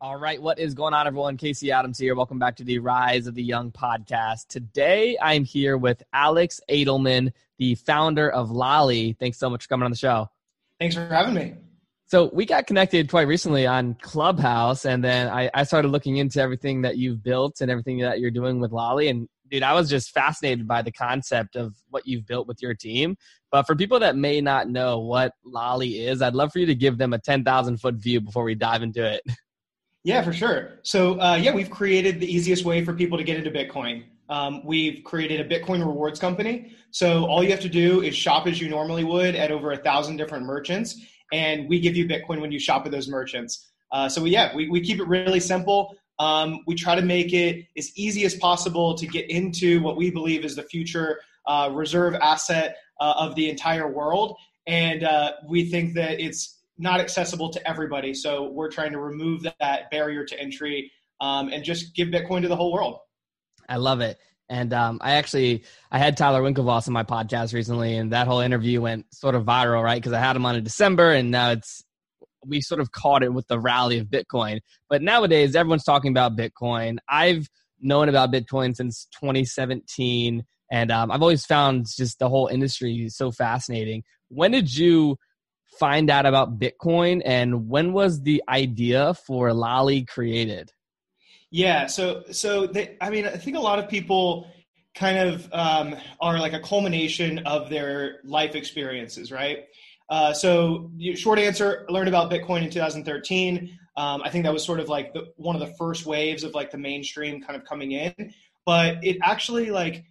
All right, what is going on, everyone? Casey Adams here. Welcome back to the Rise of the Young podcast. Today, I'm here with Alex Adelman, the founder of Lolli. Thanks so much for coming on the show. Thanks for having me. So, we got connected quite recently on Clubhouse, and then I, I started looking into everything that you've built and everything that you're doing with Lolli. And, dude, I was just fascinated by the concept of what you've built with your team. But for people that may not know what Lolli is, I'd love for you to give them a 10,000 foot view before we dive into it. Yeah, for sure. So, uh, yeah, we've created the easiest way for people to get into Bitcoin. Um, we've created a Bitcoin rewards company. So, all you have to do is shop as you normally would at over a thousand different merchants, and we give you Bitcoin when you shop at those merchants. Uh, so, yeah, we, we keep it really simple. Um, we try to make it as easy as possible to get into what we believe is the future uh, reserve asset uh, of the entire world. And uh, we think that it's not accessible to everybody. So we're trying to remove that barrier to entry um, and just give Bitcoin to the whole world. I love it. And um, I actually I had Tyler Winklevoss on my podcast recently, and that whole interview went sort of viral, right? Because I had him on in December, and now it's we sort of caught it with the rally of Bitcoin. But nowadays, everyone's talking about Bitcoin. I've known about Bitcoin since 2017, and um, I've always found just the whole industry so fascinating. When did you find out about Bitcoin and when was the idea for Lolli created? Yeah, so so they, I mean, I think a lot of people kind of um, are like a culmination of their life experiences, right? Uh, so, short answer: learned about Bitcoin in 2013. Um, I think that was sort of like the, one of the first waves of like the mainstream kind of coming in. But it actually like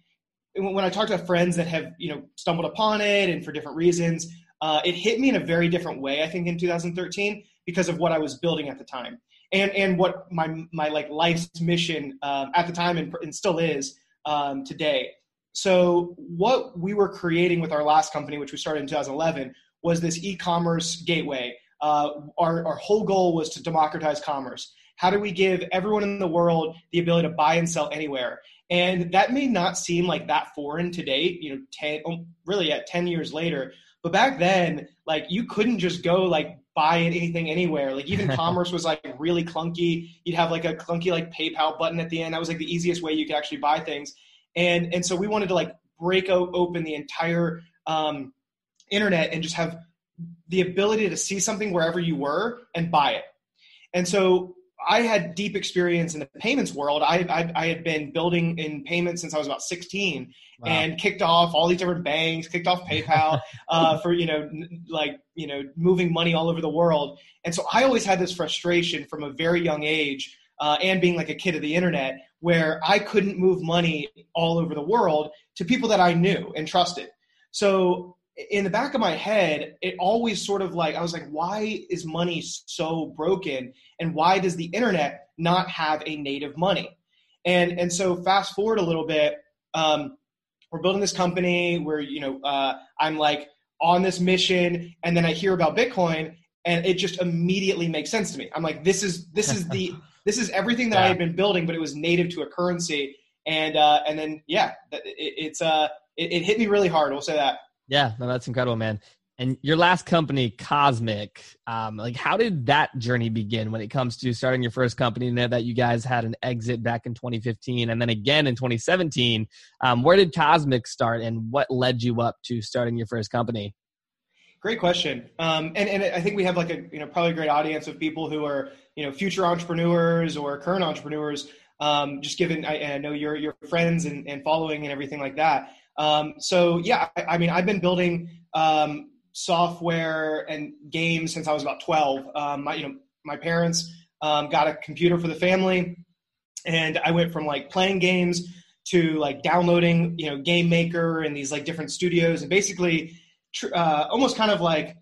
when I talk to friends that have you know stumbled upon it and for different reasons, uh, it hit me in a very different way, I think, in 2013 because of what I was building at the time and and what my my like life's mission um, at the time and, and still is um, today. So what we were creating with our last company, which we started in 2011, was this e-commerce gateway. Uh, our our whole goal was to democratize commerce. How do we give everyone in the world the ability to buy and sell anywhere? And that may not seem like that foreign today, you know, 10, really at 10 years later, but back then, like you couldn't just go like buy anything anywhere. Like even commerce was like really clunky. You'd have like a clunky like PayPal button at the end. That was like the easiest way you could actually buy things. And and so we wanted to like break open the entire um, internet and just have the ability to see something wherever you were and buy it. And so I had deep experience in the payments world. I, I, I had been building in payments since I was about 16 wow. and kicked off all these different banks, kicked off PayPal uh, for, you know, like, you know, moving money all over the world. And so I always had this frustration from a very young age uh, and being like a kid of the internet where I couldn't move money all over the world to people that I knew and trusted. So in the back of my head, it always sort of like I was like, why is money so broken, and why does the internet not have a native money? And and so fast forward a little bit, um, we're building this company where you know uh, I'm like on this mission, and then I hear about Bitcoin, and it just immediately makes sense to me. I'm like, this is this is the this is everything that yeah. I had been building, but it was native to a currency, and uh, and then yeah, it, it's uh it, it hit me really hard. We'll say that. Yeah, no, that's incredible, man. And your last company, Cosmic, um, like how did that journey begin when it comes to starting your first company? Know that you guys had an exit back in 2015 and then again in 2017. Um, where did Cosmic start, and what led you up to starting your first company? Great question. Um, and, and I think we have like a you know probably a great audience of people who are you know future entrepreneurs or current entrepreneurs. Um, just given I, I know your your friends and, and following and everything like that. Um, so yeah, I, I, mean, I've been building um, software and games since I was about 12. Um, my, you know, my parents um, got a computer for the family, and I went from like playing games to like downloading, you know, Game Maker and these like different studios, and basically tr- uh, almost kind of like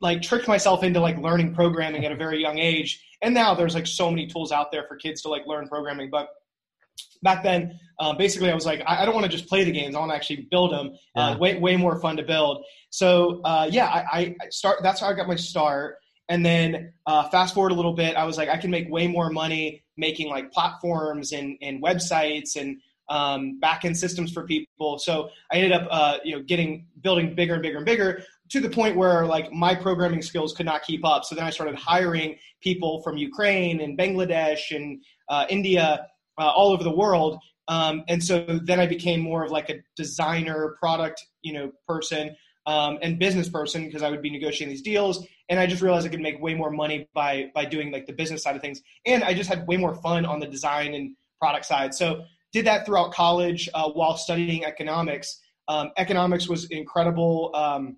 like tricked myself into like learning programming at a very young age. And now there's like so many tools out there for kids to like learn programming, but back then, um, basically, I was like, I, I don't want to just play the games. I want to actually build them. Uh, yeah. Uh, way way more fun to build. So uh, yeah, I, I, start. That's how I got my start. And then uh, fast forward a little bit, I was like, I can make way more money making like platforms and, and websites and um, backend systems for people. So I ended up, uh, you know, getting building bigger and bigger and bigger. to the point where like my programming skills could not keep up. So then I started hiring people from Ukraine and Bangladesh and uh, India, uh, all over the world. Um, and so then I became more of like a designer, product, you know, person um, and business person because I would be negotiating these deals. And I just realized I could make way more money by by doing like the business side of things. And I just had way more fun on the design and product side. So did that throughout college uh, while studying economics. Um, economics was an incredible um,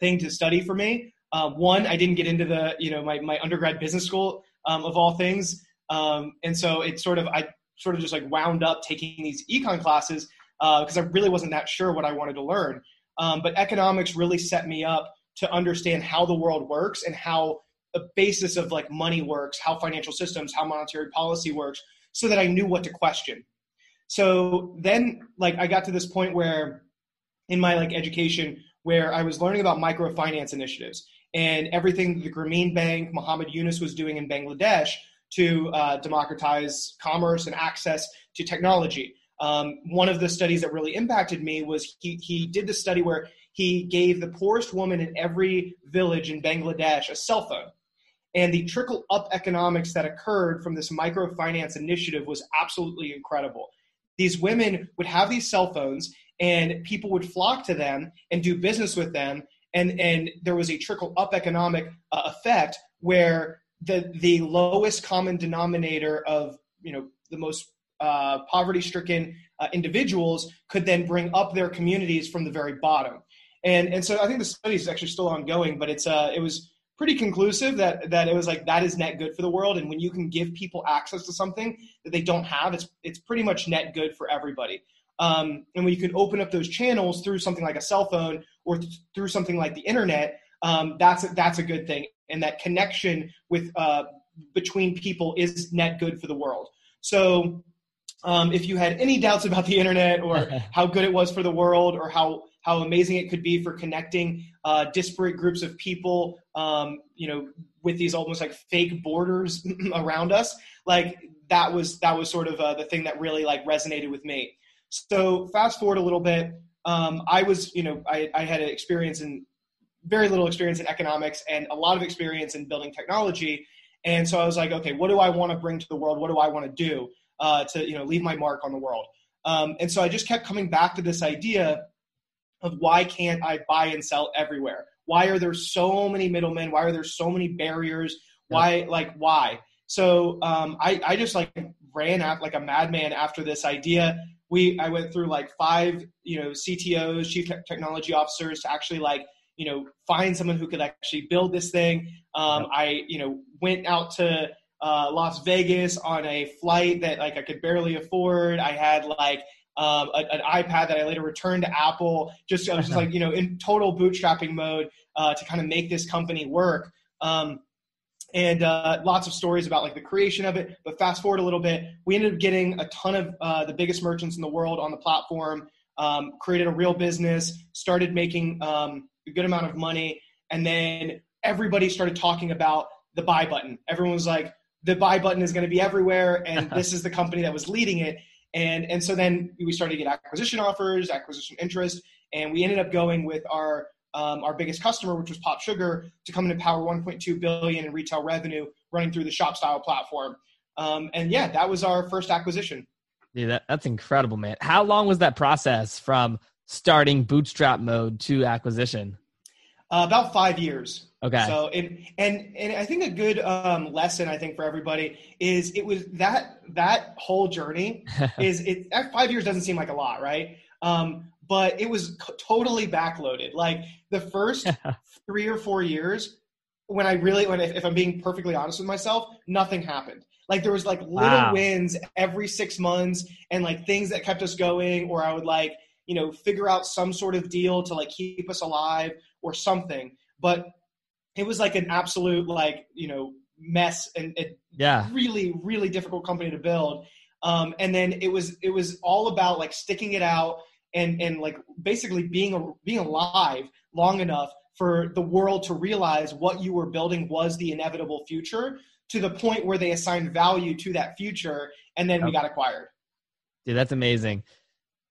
thing to study for me. Uh, one, I didn't get into the you know my my undergrad business school um, of all things, um, and so it sort of I sort of just like wound up taking these econ classes because uh, I really wasn't that sure what I wanted to learn. Um, but economics really set me up to understand how the world works and how the basis of like money works, how financial systems, how monetary policy works, so that I knew what to question. So then, like, I got to this point where in my like education, where I was learning about microfinance initiatives and everything the Grameen Bank, Muhammad Yunus was doing in Bangladesh to uh, democratize commerce and access to technology. Um, one of the studies that really impacted me was he, he did the study where he gave the poorest woman in every village in Bangladesh a cell phone. And the trickle up economics that occurred from this microfinance initiative was absolutely incredible. These women would have these cell phones, and people would flock to them and do business with them. And, and there was a trickle up economic uh, effect where the, the lowest common denominator of you know the most uh, poverty stricken uh, individuals could then bring up their communities from the very bottom. And, and so I think the study is actually still ongoing, but it's, uh, it was pretty conclusive that, that it was like that is net good for the world. And when you can give people access to something that they don't have, it's, it's pretty much net good for everybody. Um, and when you can open up those channels through something like a cell phone or th- through something like the internet, um, that's a, that's a good thing. And that connection with uh, between people is net good for the world. So um, if you had any doubts about the internet or how good it was for the world or how how amazing it could be for connecting uh, disparate groups of people, um, you know, with these almost like fake borders around us, like that was that was sort of uh, the thing that really like resonated with me. So fast forward a little bit, um, I was, you know, I, I had an experience in very little experience in economics and a lot of experience in building technology. And so I was like, okay, what do I want to bring to the world? What do I want to do? uh, to you know leave my mark on the world. Um, and so I just kept coming back to this idea of why can't I buy and sell everywhere? Why are there so many middlemen? Why are there so many barriers? Why like why? So um, I I just like ran out like a madman after this idea. We I went through like five you know CTOs, chief technology officers to actually like you know find someone who could actually build this thing. Um, I you know went out to uh, Las Vegas on a flight that like I could barely afford. I had like um, a, an iPad that I later returned to Apple. Just I was just like you know in total bootstrapping mode uh, to kind of make this company work. Um, and uh, lots of stories about like the creation of it. But fast forward a little bit, we ended up getting a ton of uh, the biggest merchants in the world on the platform. Um, created a real business, started making um, a good amount of money, and then everybody started talking about the buy button. Everyone was like, the buy button is going to be everywhere, and this is the company that was leading it. And and so then we started to get acquisition offers, acquisition interest, and we ended up going with our um, our biggest customer, which was PopSugar, to come in and power 1.2 billion in retail revenue running through the ShopStyle platform. Um, and yeah, that was our first acquisition. Yeah, that, that's incredible, man. How long was that process from starting bootstrap mode to acquisition? Uh, about five years. Okay. So and and and I think a good um, lesson I think for everybody is it was that that whole journey is it that five years doesn't seem like a lot, right? Um, but it was totally backloaded. Like the first three or four years, when I really when if, if, I'm being perfectly honest with myself, nothing happened. Like there was like little wow. wins every six months and like things that kept us going, or I would like you know figure out some sort of deal to like keep us alive or something. But it was like an absolute like you know mess and it yeah. really really difficult company to build. Um, and then it was it was all about like sticking it out and and like basically being a, being alive long enough for the world to realize what you were building was the inevitable future to the point where they assigned value to that future and then we got acquired. Dude that's amazing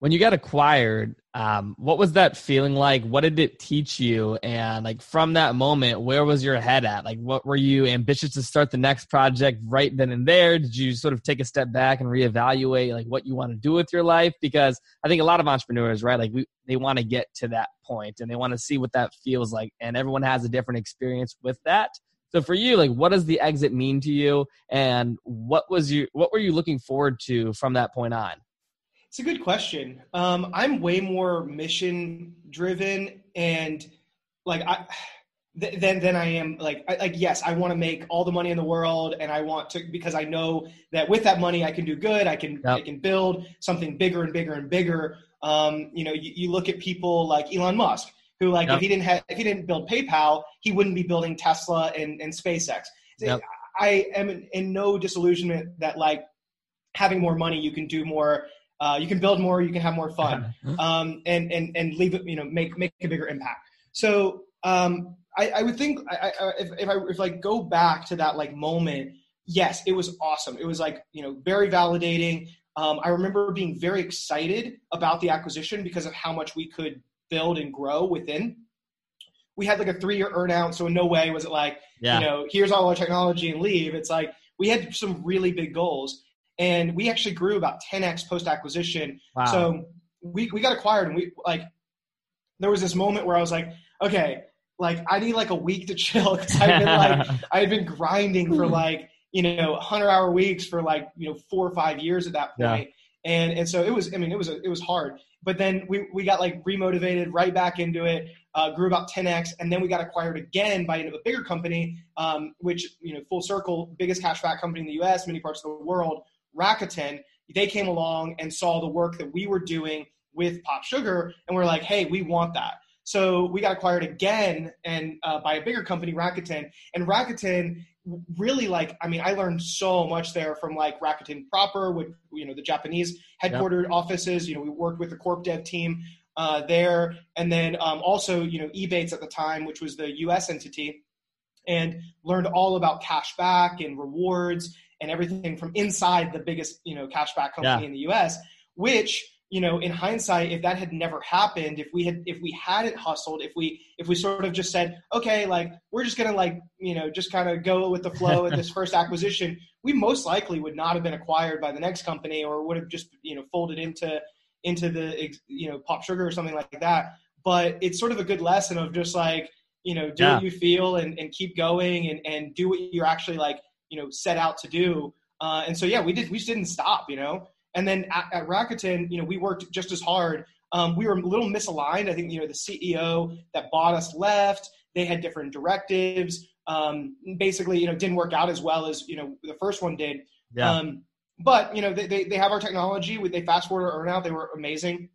when you got acquired Um, what was that feeling like? What did it teach you? And like from that moment, where was your head at? Like, what were you ambitious to start the next project right then and there? Did you sort of take a step back and reevaluate like what you want to do with your life? Because I think a lot of entrepreneurs, right, like we, they want to get to that point and they want to see what that feels like. And everyone has a different experience with that. So for you, like, what does the exit mean to you? And what was you, what were you looking forward to from that point on? It's a good question. Um, I'm way more mission driven and like I than than I am like I, like yes, I want to make all the money in the world and I want to because I know that with that money I can do good. I can yep. I can build something bigger and bigger and bigger. Um, you know, you, you look at people like Elon Musk who like yep. if he didn't have if he didn't build PayPal, he wouldn't be building Tesla and, and SpaceX. Yep. I am in, in no disillusionment that like having more money you can do more uh, you can build more, you can have more fun, um, and and and leave it, you know, make make a bigger impact. So um, I, I, would think I, I, if if I if like go back to that like moment, yes, it was awesome. It was like you know very validating. Um, I remember being very excited about the acquisition because of how much we could build and grow within. We had like a three year earnout, so in no way was it like yeah. you know here's all our technology and leave. It's like we had some really big goals and we actually grew about 10x post acquisition. Wow. So we we got acquired, and we like there was this moment where I was like, okay, like I need like a week to chill because I've been like I had been grinding for like you know hundred hour weeks for like you know four or five years at that point. Yeah. and and so it was I mean it was it was hard but then we, we got like remotivated right back into it uh, grew about 10x and then we got acquired again by a bigger company um, which you know full circle biggest cashback company in the us many parts of the world Rakuten, they came along and saw the work that we were doing with PopSugar, and we're like, hey, we want that. So we got acquired again and uh, by a bigger company, Rakuten, and Rakuten really like I mean I learned so much there from like Rakuten proper with you know the Japanese headquartered yep. offices. You know we worked with the corp dev team uh, there, and then um, also you know Ebates at the time, which was the U.S. entity, and learned all about cash back and rewards and everything from inside the biggest you know cashback company yeah. in the U.S. Which you know in hindsight, if that had never happened, if we had if we hadn't hustled, if we if we sort of just said okay, like we're just gonna like you know just kind of go with the flow at this first acquisition, we most likely would not have been acquired by the next company or would have just you know folded into into the you know pop sugar or something like that. But it's sort of a good lesson of just like you know do yeah. what you feel and, and keep going and, and do what you're actually like you know set out to do. Uh, and so yeah, we did we just didn't stop, you know. And then at, at Rakuten, you know, we worked just as hard. Um, we were a little misaligned. I think you know the CEO that bought us left. They had different directives. Um, basically, you know, didn't work out as well as you know the first one did. Yeah. Um, but you know, they, they, they have our technology. They fast forward our earnout. They were amazing,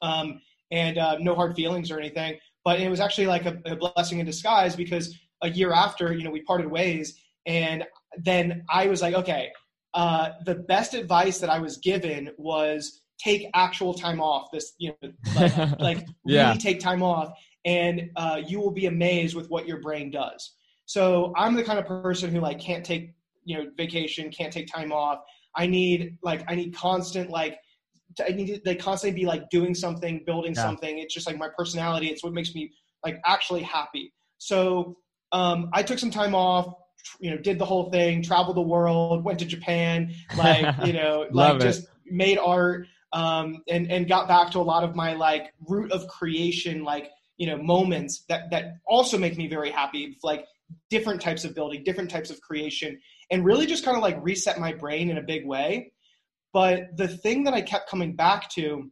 um, and uh, no hard feelings or anything. But it was actually like a, a blessing in disguise because a year after, you know, we parted ways, and then I was like, okay, uh, the best advice that I was given was take actual time off. This, you know, like, like yeah. really take time off, and uh, you will be amazed with what your brain does. So I'm the kind of person who like can't take you know vacation, can't take time off. I need like I need constant like I need to like constantly be like doing something, building yeah. something. It's just like my personality. It's what makes me like actually happy. So um, I took some time off you know, did the whole thing, traveled the world, went to Japan, like, you know, like just made art, um, and, and got back to a lot of my like root of creation, like, you know, moments that, that also make me very happy, like different types of building, different types of creation, and really just kind of like reset my brain in a big way. But the thing that I kept coming back to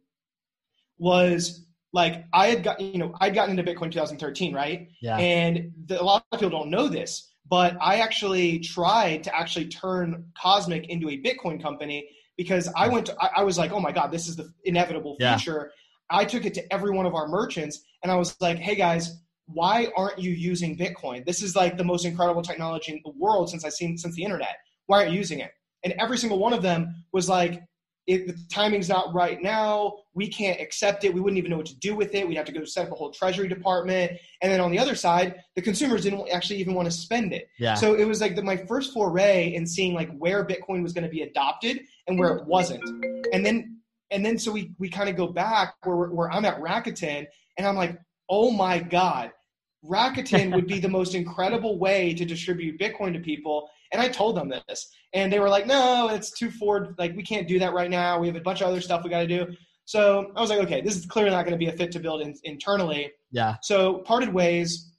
was like I had got, you know, I'd gotten into Bitcoin 2013, right? Yeah. And the, a lot of people don't know this, but I actually tried to actually turn Cosmic into a Bitcoin company because I went to, I, I was like, oh my God, this is the inevitable future. Yeah. I took it to every one of our merchants and I was like, hey guys, why aren't you using Bitcoin? This is like the most incredible technology in the world since I've seen since the internet. Why aren't you using it? And every single one of them was like, it, the timing's not right now. We can't accept it. We wouldn't even know what to do with it. We'd have to go set up a whole treasury department. And then on the other side, the consumers didn't actually even want to spend it. Yeah. So it was like the, my first foray in seeing like where Bitcoin was going to be adopted and where it wasn't. And then and then so we we kind of go back where where I'm at Rakuten, and I'm like, oh my god, Rakuten would be the most incredible way to distribute Bitcoin to people. And I told them this, and they were like, "No, it's too forward. Like we can't do that right now. We have a bunch of other stuff we got to do." So I was like, "Okay, this is clearly not going to be a fit to build in, internally." Yeah. So parted ways.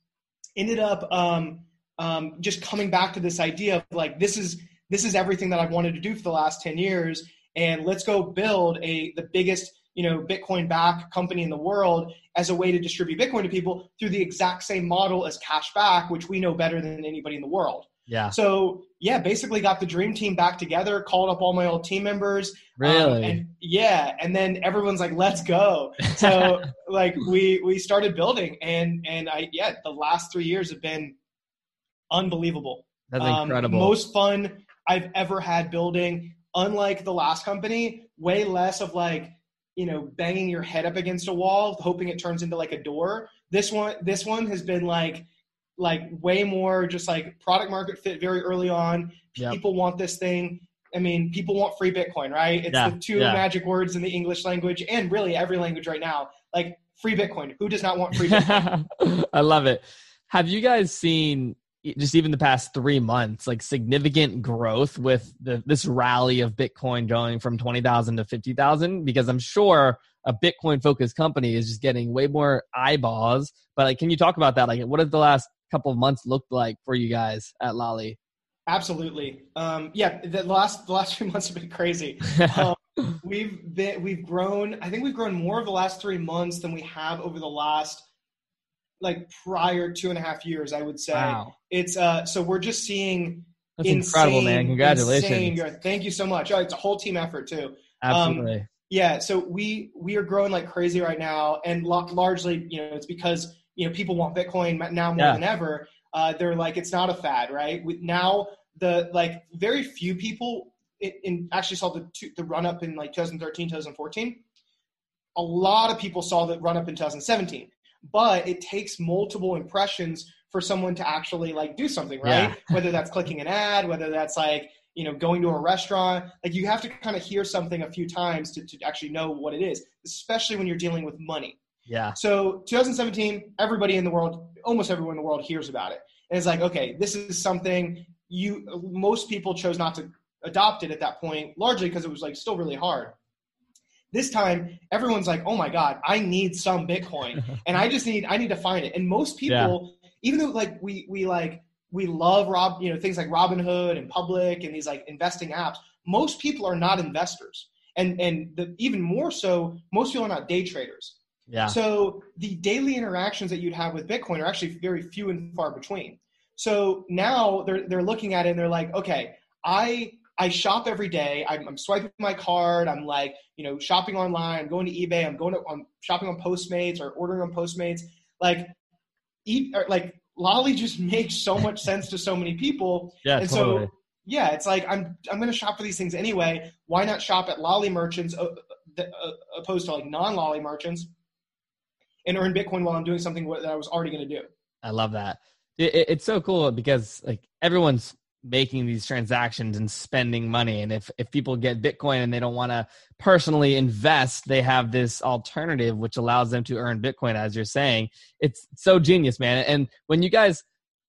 Ended up um, um, just coming back to this idea of like this is this is everything that I've wanted to do for the last ten years, and let's go build a the biggest you know bitcoin back company in the world as a way to distribute bitcoin to people through the exact same model as cash back which we know better than anybody in the world yeah. So yeah basically got the dream team back together called up all my old team members um, really? um, and yeah and then everyone's like let's go. So like we we started building and and i yeah the last three years have been unbelievable. That's incredible. um, most fun i've ever had building. Unlike the last company way less of like you know banging your head up against a wall hoping it turns into like a door. This one this one has been like like way more just like product market fit very early on people yep. want this thing i mean people want free bitcoin right it's yeah. the two yeah. magic words in the english language and really every language right now like free bitcoin who does not want free bitcoin i love it have you guys seen just even the past three months, like significant growth with the, this rally of Bitcoin going from 20,000 to 50,000? Because I'm sure a Bitcoin focused company is just getting way more eyeballs. But like, can you talk about that? Like, what has the last couple of months looked like for you guys at Lolli. Absolutely. Um, yeah, the last the last few months have been crazy. um, we've been we've grown. I think we've grown more of the last three months than we have over the last like prior two and a half years, I would say. Wow. It's uh so we're just seeing That's insane, incredible, man. Congratulations. Insane Thank you so much. Oh, it's a whole team effort too. Absolutely. Um, yeah, so we we are growing like crazy right now, and largely, you know, it's because you know people want Bitcoin now more yeah. than ever. Uh, they're like, it's not a fad, right? With now the like very few people in, in actually saw the the run up in like 2013, 2014. A lot of people saw the run up in 2017 but it takes multiple impressions for someone to actually like do something, right? Yeah. whether that's clicking an ad, whether that's like, you know, going to a restaurant, like you have to kind of hear something a few times to, to actually know what it is, especially when you're dealing with money. Yeah. So 2017, everybody in the world, almost everyone in the world hears about it. And it's like, okay, this is something you, most people chose not to adopt it at that point, largely because it was like still really hard. This time, everyone's like, "Oh my god, I need some Bitcoin, and I just need I need to find it." And most people, yeah. even though like we we like we love Rob, you know, things like Robinhood and Public and these like investing apps. Most people are not investors, and and the, even more so, most people are not day traders. Yeah. So the daily interactions that you'd have with Bitcoin are actually very few and far between. So now they're they're looking at it and they're like, okay, I I shop every day. I'm, I'm, swiping my card. I'm like, you know, shopping online. I'm going to eBay. I'm going to I'm shopping on Postmates or ordering on Postmates. Like, eat or like Lolli just makes so much sense to so many people. Yeah, and totally. so yeah, it's like I'm I'm going to shop for these things anyway. Why not shop at Lolli merchants uh, uh, opposed to like non Lolli merchants and earn Bitcoin while I'm doing something that I was already going to do. I love that. It, it, it's so cool because like everyone's making these transactions and spending money and if if people get bitcoin and they don't want to personally invest they have this alternative which allows them to earn bitcoin as you're saying it's so genius man and when you guys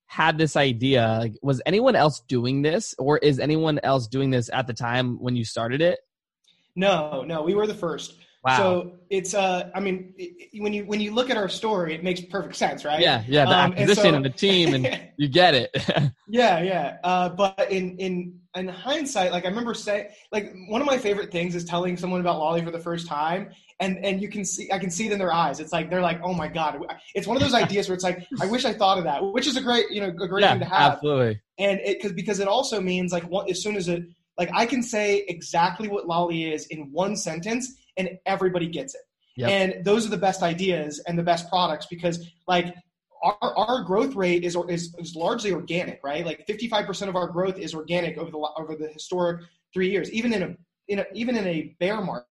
had this idea like was anyone else doing this or is anyone else doing this at the time when you started it no no we were the first Wow. So it's uh I mean it, when you when you look at our story it makes perfect sense, right? Yeah, yeah, the um, acquisition and, so, and, the team and you get it. yeah, yeah. Uh, but in in in hindsight, like I remember saying like one of my favorite things is telling someone about Lolli for the first time and and you can see I can see it in their eyes. It's like they're like, "Oh my god." It's one of those ideas where it's like, "I wish I thought of that," which is a great, you know, a great yeah, thing to have. Absolutely. And it cuz because it also means like what, as soon as it like I can say exactly what Lolli is in one sentence and everybody gets it. Yep. And those are the best ideas and the best products because like our, our growth rate is, is, is largely organic, right? Like 55% of our growth is organic over the over the historic three years, even in a, in a even in a bear market.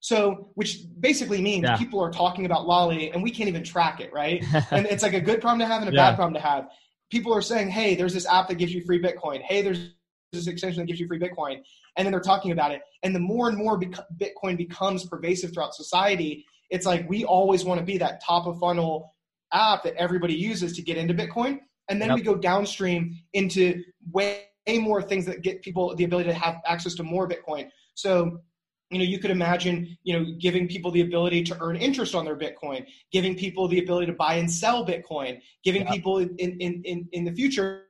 So, which basically means yeah. people are talking about Lolli and we can't even track it, right? and it's like a good problem to have and a yeah. bad problem to have. People are saying, "Hey, there's this app that gives you free Bitcoin. Hey, there's this extension that gives you free Bitcoin. And then they're talking about it. And the more and more Bitcoin becomes pervasive throughout society, it's like we always want to be that top of funnel app that everybody uses to get into Bitcoin. And then yep. we go downstream into way more things that get people the ability to have access to more Bitcoin. So you know you could imagine you know giving people the ability to earn interest on their bitcoin giving people the ability to buy and sell bitcoin giving yeah. people in, in, in, in the future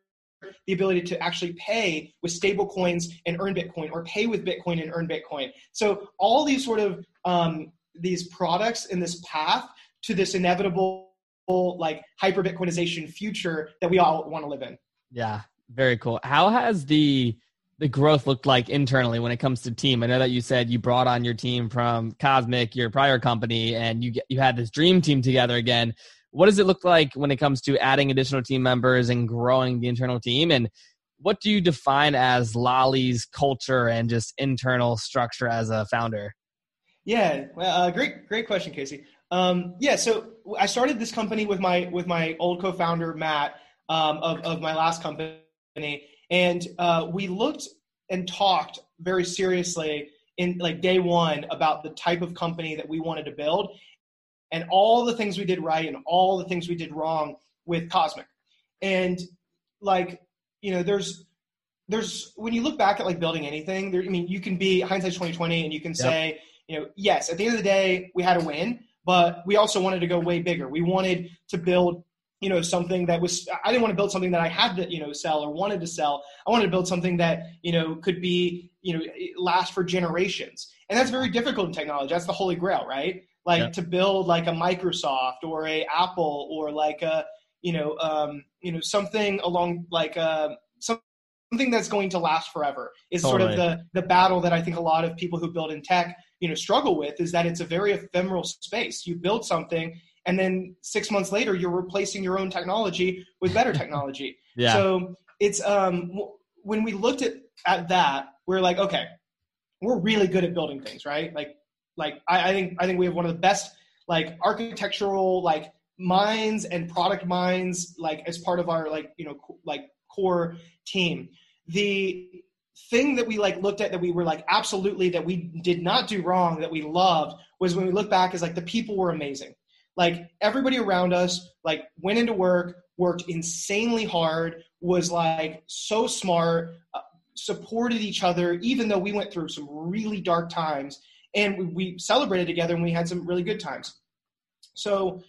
the ability to actually pay with stable coins and earn bitcoin or pay with bitcoin and earn bitcoin so all these sort of um, these products in this path to this inevitable like hyper bitcoinization future that we all want to live in yeah very cool how has the the growth looked like internally when it comes to team. I know that you said you brought on your team from Cosmic, your prior company, and you you had this dream team together again. What does it look like when it comes to adding additional team members and growing the internal team? And what do you define as Lolli's culture and just internal structure as a founder? Yeah, uh, great, great question, Casey. Um, yeah, so I started this company with my with my old co-founder Matt um, of of my last company, and uh, we looked and talked very seriously in like day one about the type of company that we wanted to build and all the things we did right and all the things we did wrong with Cosmic. And like, you know, there's there's when you look back at like building anything, there I mean you can be hindsight 2020 and you can yep. say, you know, yes, at the end of the day, we had a win, but we also wanted to go way bigger. We wanted to build you know something that was i didn't want to build something that i had to you know sell or wanted to sell i wanted to build something that you know could be you know last for generations and that's very difficult in technology that's the holy grail right like yeah. to build like a microsoft or a apple or like a you know um, you know something along like uh, something that's going to last forever is totally. sort of the the battle that i think a lot of people who build in tech you know struggle with is that it's a very ephemeral space you build something and then six months later you're replacing your own technology with better technology yeah. so it's um when we looked at at that we're like okay we're really good at building things right like like I, I think i think we have one of the best like architectural like minds and product minds like as part of our like you know like core team. The thing that we like looked at that we were like absolutely that we did not do wrong that we loved was when we look back is like the people were amazing. Like everybody around us like went into work worked insanely hard was like so smart uh, supported each other even though we went through some really dark times and we, we celebrated together and we had some really good times so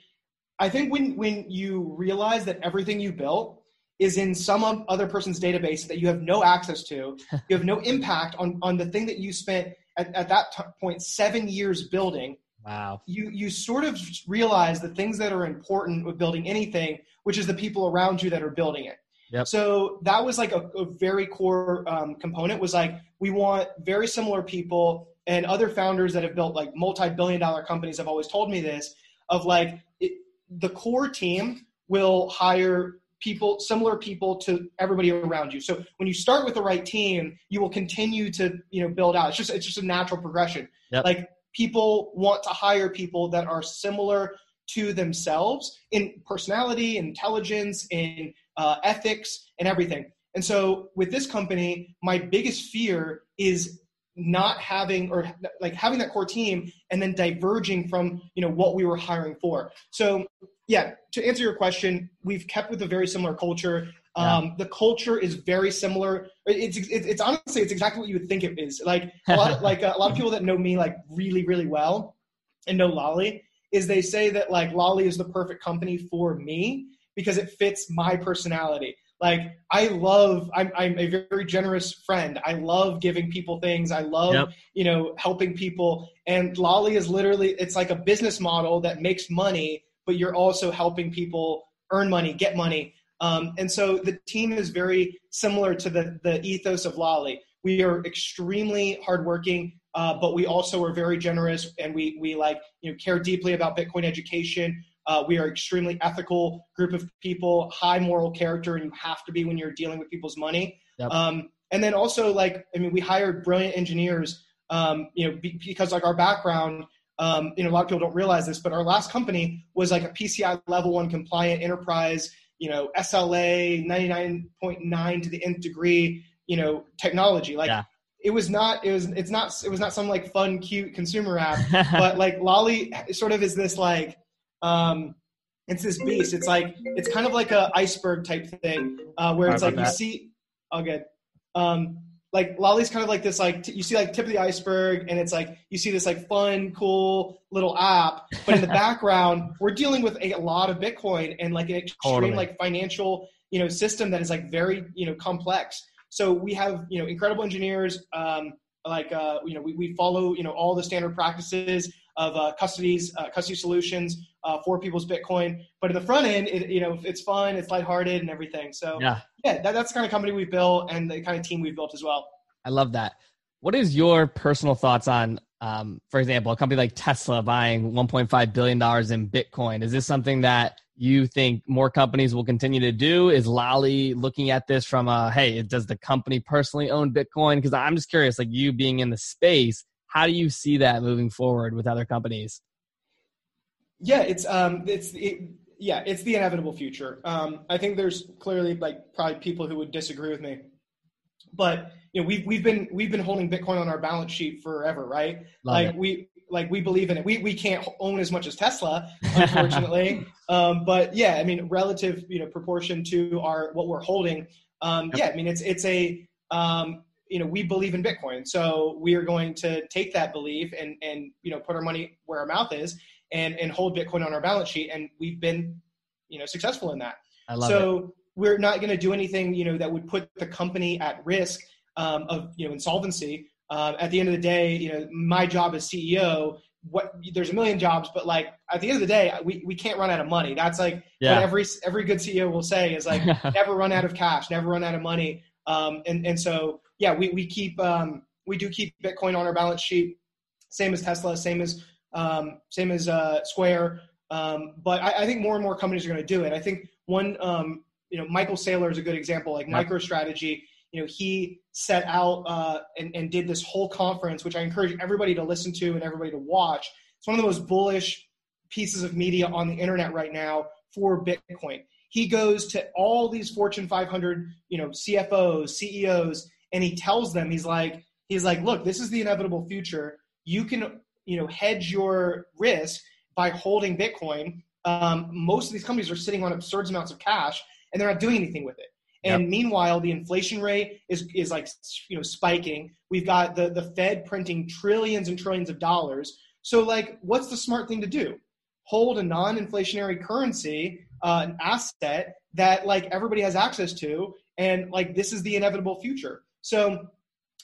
i think when when you realize that everything you built is in some other person's database that you have no access to you have no impact on on the thing that you spent at, at that t- point seven years building Wow. You you sort of realize the things that are important with building anything, which is the people around you that are building it. Yep. So that was like a, a very core um, component. Was like we want very similar people, and other founders that have built like multi-billion dollar companies have always told me this of like it, the core team will hire people similar people to everybody around you so when you start with the right team you will continue to you know build out it's just it's just a natural progression yep. like people want to hire people that are similar to themselves in personality, intelligence, in uh, ethics, and everything. And so with this company, my biggest fear is not having or like having that core team and then diverging from you know what we were hiring for. So yeah, to answer your question, we've kept with a very similar culture. Um, The culture is very similar. It's, it's, it's honestly it's exactly what you would think it is. Like a lot of, like a lot of people that know me like really really well and know Lolli is they say that like Lolli is the perfect company for me because it fits my personality. Like I love, I'm, I'm a very generous friend. I love giving people things. I love, yep. you know, helping people. And Lolli is literally, it's like a business model that makes money, but you're also helping people earn money, get money. Um, and so the team is very similar to the, the ethos of Lolli. We are extremely hardworking, uh, but we also are very generous and we, we like, you know, care deeply about Bitcoin education. Uh, we are extremely ethical group of people, high moral character, and you have to be when you're dealing with people's money. Yep. Um, and then also like, I mean, we hired brilliant engineers, um, you know, be, because like our background, um, you know, a lot of people don't realize this, but our last company was like a PCI level one compliant enterprise you know, SLA 99.9 to the nth degree, you know technology. Like Yeah. it was not it was it's not it was not some like fun cute consumer app, but like Lolli sort of is this like um it's this beast. It's like it's kind of like a iceberg type thing uh, where it's like about you see. Oh, good. Um, like Lolli's kind of like this like t- you see like tip of the iceberg, and it's like you see this like fun, cool little app, but in the background we're dealing with a lot of Bitcoin and like an extreme Totally. like financial you know system that is like very you know complex. So we have you know incredible engineers. Um, like uh, you know we, we follow you know all the standard practices of uh, custodies uh, custody solutions uh, for people's Bitcoin. But in the front end, it, you know it's fun, it's lighthearted, and everything. So yeah. yeah, that, that's the kind of company we've built and the kind of team we've built as well. I love that. What is your personal thoughts on, um, for example, a company like Tesla buying 1.5 billion dollars in Bitcoin? Is this something that you think more companies will continue to do? Is Lolli looking at this from a hey, does the company personally own Bitcoin? Because I'm just curious, like you being in the space, how do you see that moving forward with other companies? Yeah, it's um, it's it, yeah, it's the inevitable future. Um, I think there's clearly like probably people who would disagree with me, but you know we've we've been we've been holding Bitcoin on our balance sheet forever, right? Love like it. we like we believe in it. We we can't own as much as Tesla, unfortunately. um, but yeah, I mean, relative you know proportion to our what we're holding. Um, Yep. Yeah, I mean it's it's a um, you know we believe in Bitcoin, so we are going to take that belief and and you know put our money where our mouth is and and hold Bitcoin on our balance sheet, and we've been you know successful in that. I love it. so we're not going to do anything you know that would put the company at risk um, of you know insolvency. Um, at the end of the day you know my job as ceo what there's a million jobs but like at the end of the day we, we can't run out of money. That's like Yeah. what every every good ceo will say is like never run out of cash never run out of money. Um, and and so yeah we, we keep um, we do keep bitcoin on our balance sheet same as tesla same as um, same as uh, square um, but I, I think more and more companies are going to do it. I think one, um, you know, Michael Saylor is a good example. Like Yep. MicroStrategy, you know, he set out uh, and, and did this whole conference, which I encourage everybody to listen to and everybody to watch. It's one of the most bullish pieces of media on the internet right now for Bitcoin. He goes to all these Fortune 500, you know, CFOs, CEOs, and he tells them, he's like, he's like, look, this is the inevitable future. You can, you know, hedge your risk by holding Bitcoin. Um, most of these companies are sitting on absurd amounts of cash and they're not doing anything with it. And meanwhile, the inflation rate is is like you know spiking. We've got the the Fed printing trillions and trillions of dollars. So like, what's the smart thing to do? Hold a non-inflationary currency, uh, an asset that like everybody has access to, and like this is the inevitable future. So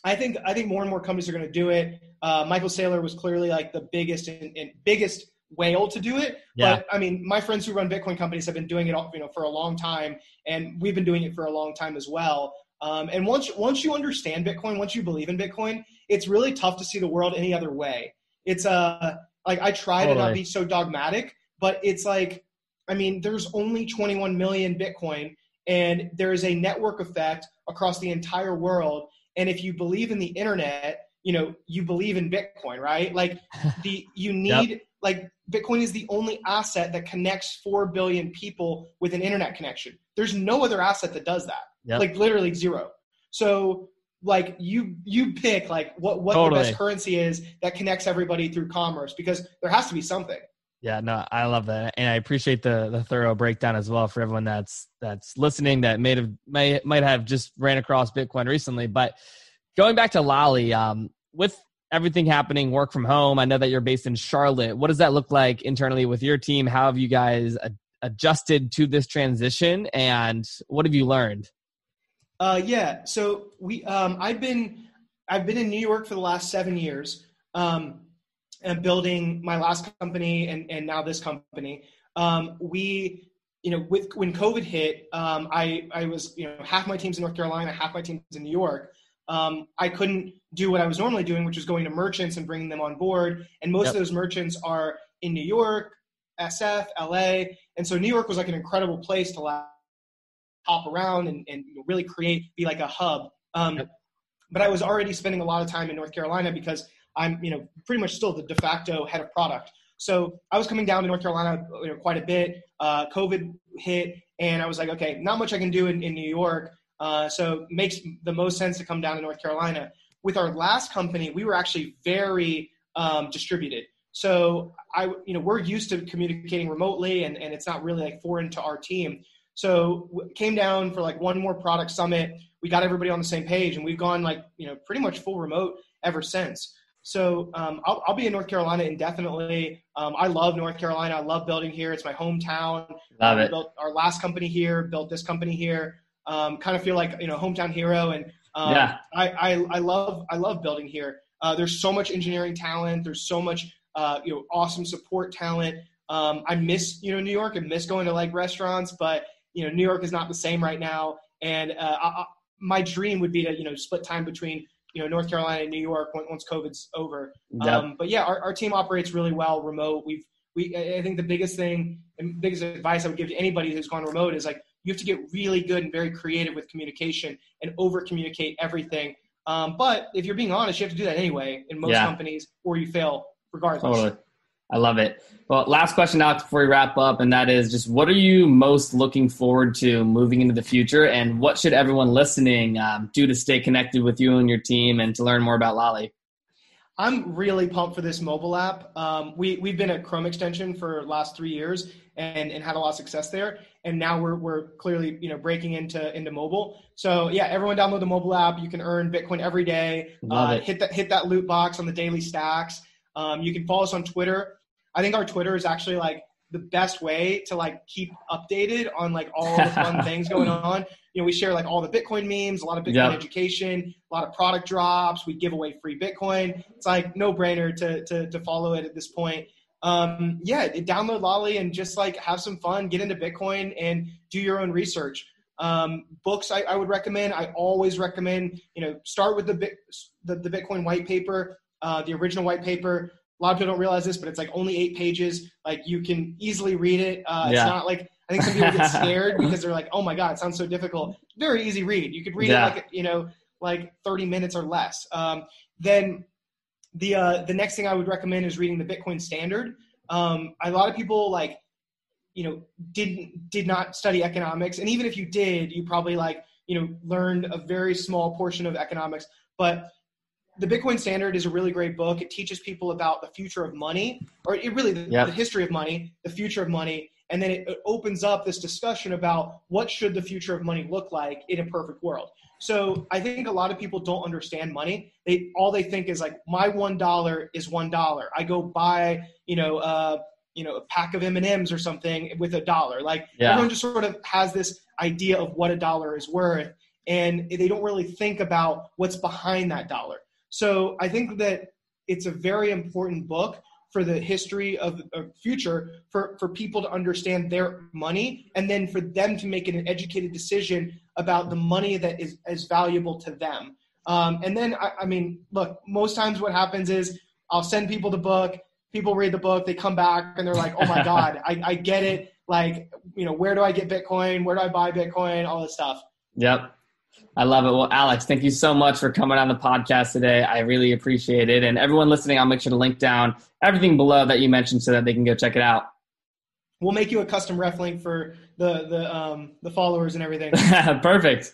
I think I think more and more companies are going to do it. Uh, Michael Saylor was clearly like the biggest and, and biggest whale to do it. Yeah. But I mean, my friends who run Bitcoin companies have been doing it, all, you know, for a long time, and we've been doing it for a long time as well. Um, and once once you understand Bitcoin, once you believe in Bitcoin, it's really tough to see the world any other way. It's uh like I try to not be so dogmatic, but it's like I mean, there's only 21 million Bitcoin, and there is a network effect across the entire world. And if you believe in the internet, you know, you believe in Bitcoin, right? Like the you need like Bitcoin is the only asset that connects 4 billion people with an internet connection. There's no other asset that does that. Yep. Like literally zero. So like you you pick like what what Totally. the best currency is that connects everybody through commerce because there has to be something. Yeah, no, I love that, and I appreciate the the thorough breakdown as well for everyone that's that's listening that may have may might have just ran across Bitcoin recently. But going back to Lolli, um, with everything happening, work from home, I know that you're based in Charlotte. What does that look like internally with your team? How have you guys a- adjusted to this transition, and what have you learned? Uh, yeah. So we, um, I've been, I've been in New York for the last seven years, um, and building my last company and, and now this company. Um, we, you know, with when COVID hit, um, I, I was, you know, half my team's in North Carolina, half my team's in New York. Um, I couldn't do what I was normally doing, which was going to merchants and bringing them on board. And most Yep. of those merchants are in New York, SF, LA, and so New York was like an incredible place to like, hop around and, and really create, be like a hub. Um, Yep. But I was already spending a lot of time in North Carolina because I'm, you know, pretty much still the de facto head of product. So I was coming down to North Carolina you know, quite a bit. Uh, COVID hit, and I was like, okay, not much I can do in, in New York. Uh, so makes the most sense to come down to North Carolina. With our last company, we were actually very um, distributed. So I, you know, we're used to communicating remotely, and, and it's not really like foreign to our team. So came down for like one more product summit. We got everybody on the same page, and we've gone like you know pretty much full remote ever since. So um, I'll, I'll, be in North Carolina indefinitely. Um, I love North Carolina. I love building here. It's my hometown. Love it. built our last company here. Built this company here. Um, kind of feel like you know hometown hero, and um, yeah. I, I, I love I love building here. Uh, there's so much engineering talent. There's so much uh, you know awesome support talent. Um, I miss you know New York. I miss going to like restaurants, but you know New York is not the same right now. And uh, I, my dream would be to you know split time between you know North Carolina and New York once COVID's over. Yep. Um, but yeah, our, our team operates really well remote. We've we I think the biggest thing and biggest advice I would give to anybody who's gone remote is like you have to get really good and very creative with communication and over communicate everything. Um, but if you're being honest, you have to do that anyway in most yeah. companies, or you fail regardless. Totally. I love it. Well, last question now before we wrap up, and that is just what are you most looking forward to moving into the future, and what should everyone listening um, do to stay connected with you and your team and to learn more about Lolli? I'm really pumped for this mobile app. Um, we we've been a Chrome extension for last three years and, and had a lot of success there, and now we're we're clearly you know breaking into into mobile. So yeah, everyone download the mobile app. You can earn Bitcoin every day. Uh, hit that hit that loot box on the daily stacks. Um, you can follow us on Twitter I think our Twitter is actually like the best way to like keep updated on like all the fun things going on. You know, we share like all the Bitcoin memes, a lot of Bitcoin yep. education, a lot of product drops. We give away free Bitcoin. It's like no brainer to, to, to follow it at this point. Um, yeah, download Lolli and just like have some fun, get into Bitcoin and do your own research. Um, books I, I, would recommend. I always recommend, you know, start with the, the, the Bitcoin white paper, uh, the original white paper a lot of people don't realize this, but it's like only eight pages. Like you can easily read it. Uh, yeah. It's not like I think some people get scared because they're like, "Oh my god, it sounds so difficult." Very easy read. You could read yeah. it like you know, like thirty minutes or less. Um, then the uh, the next thing I would recommend is reading the Bitcoin Standard. Um, a lot of people like you know didn't did not study economics, and even if you did, you probably like you know learned a very small portion of economics, but the Bitcoin Standard is a really great book. It teaches people about the future of money, or it really the, yep. the history of money, the future of money, and then it, it, opens up this discussion about what should the future of money look like in a perfect world. So I think a lot of people don't understand money. They all they think is like my one dollar is one dollar. I go buy you know uh, you know a pack of M and M's or something with a dollar. Like yeah. everyone just sort of has this idea of what a dollar is worth, and they don't really think about what's behind that dollar. So I think that it's a very important book for the history of the future for, for people to understand their money and then for them to make an educated decision about the money that is, is valuable to them. Um, and then, I, I mean, look, most times what happens is I'll send people the book, people read the book, they come back and they're like, oh my God, I, I get it. Like, you know, where do I get Bitcoin? Where do I buy Bitcoin? All this stuff. Yep. I love it. Well, Alex, thank you so much for coming on the podcast today. I really appreciate it. And everyone listening, I'll make sure to link down everything below that you mentioned so that they can go check it out. We'll make you a custom ref link for the the um, the followers and everything. Perfect.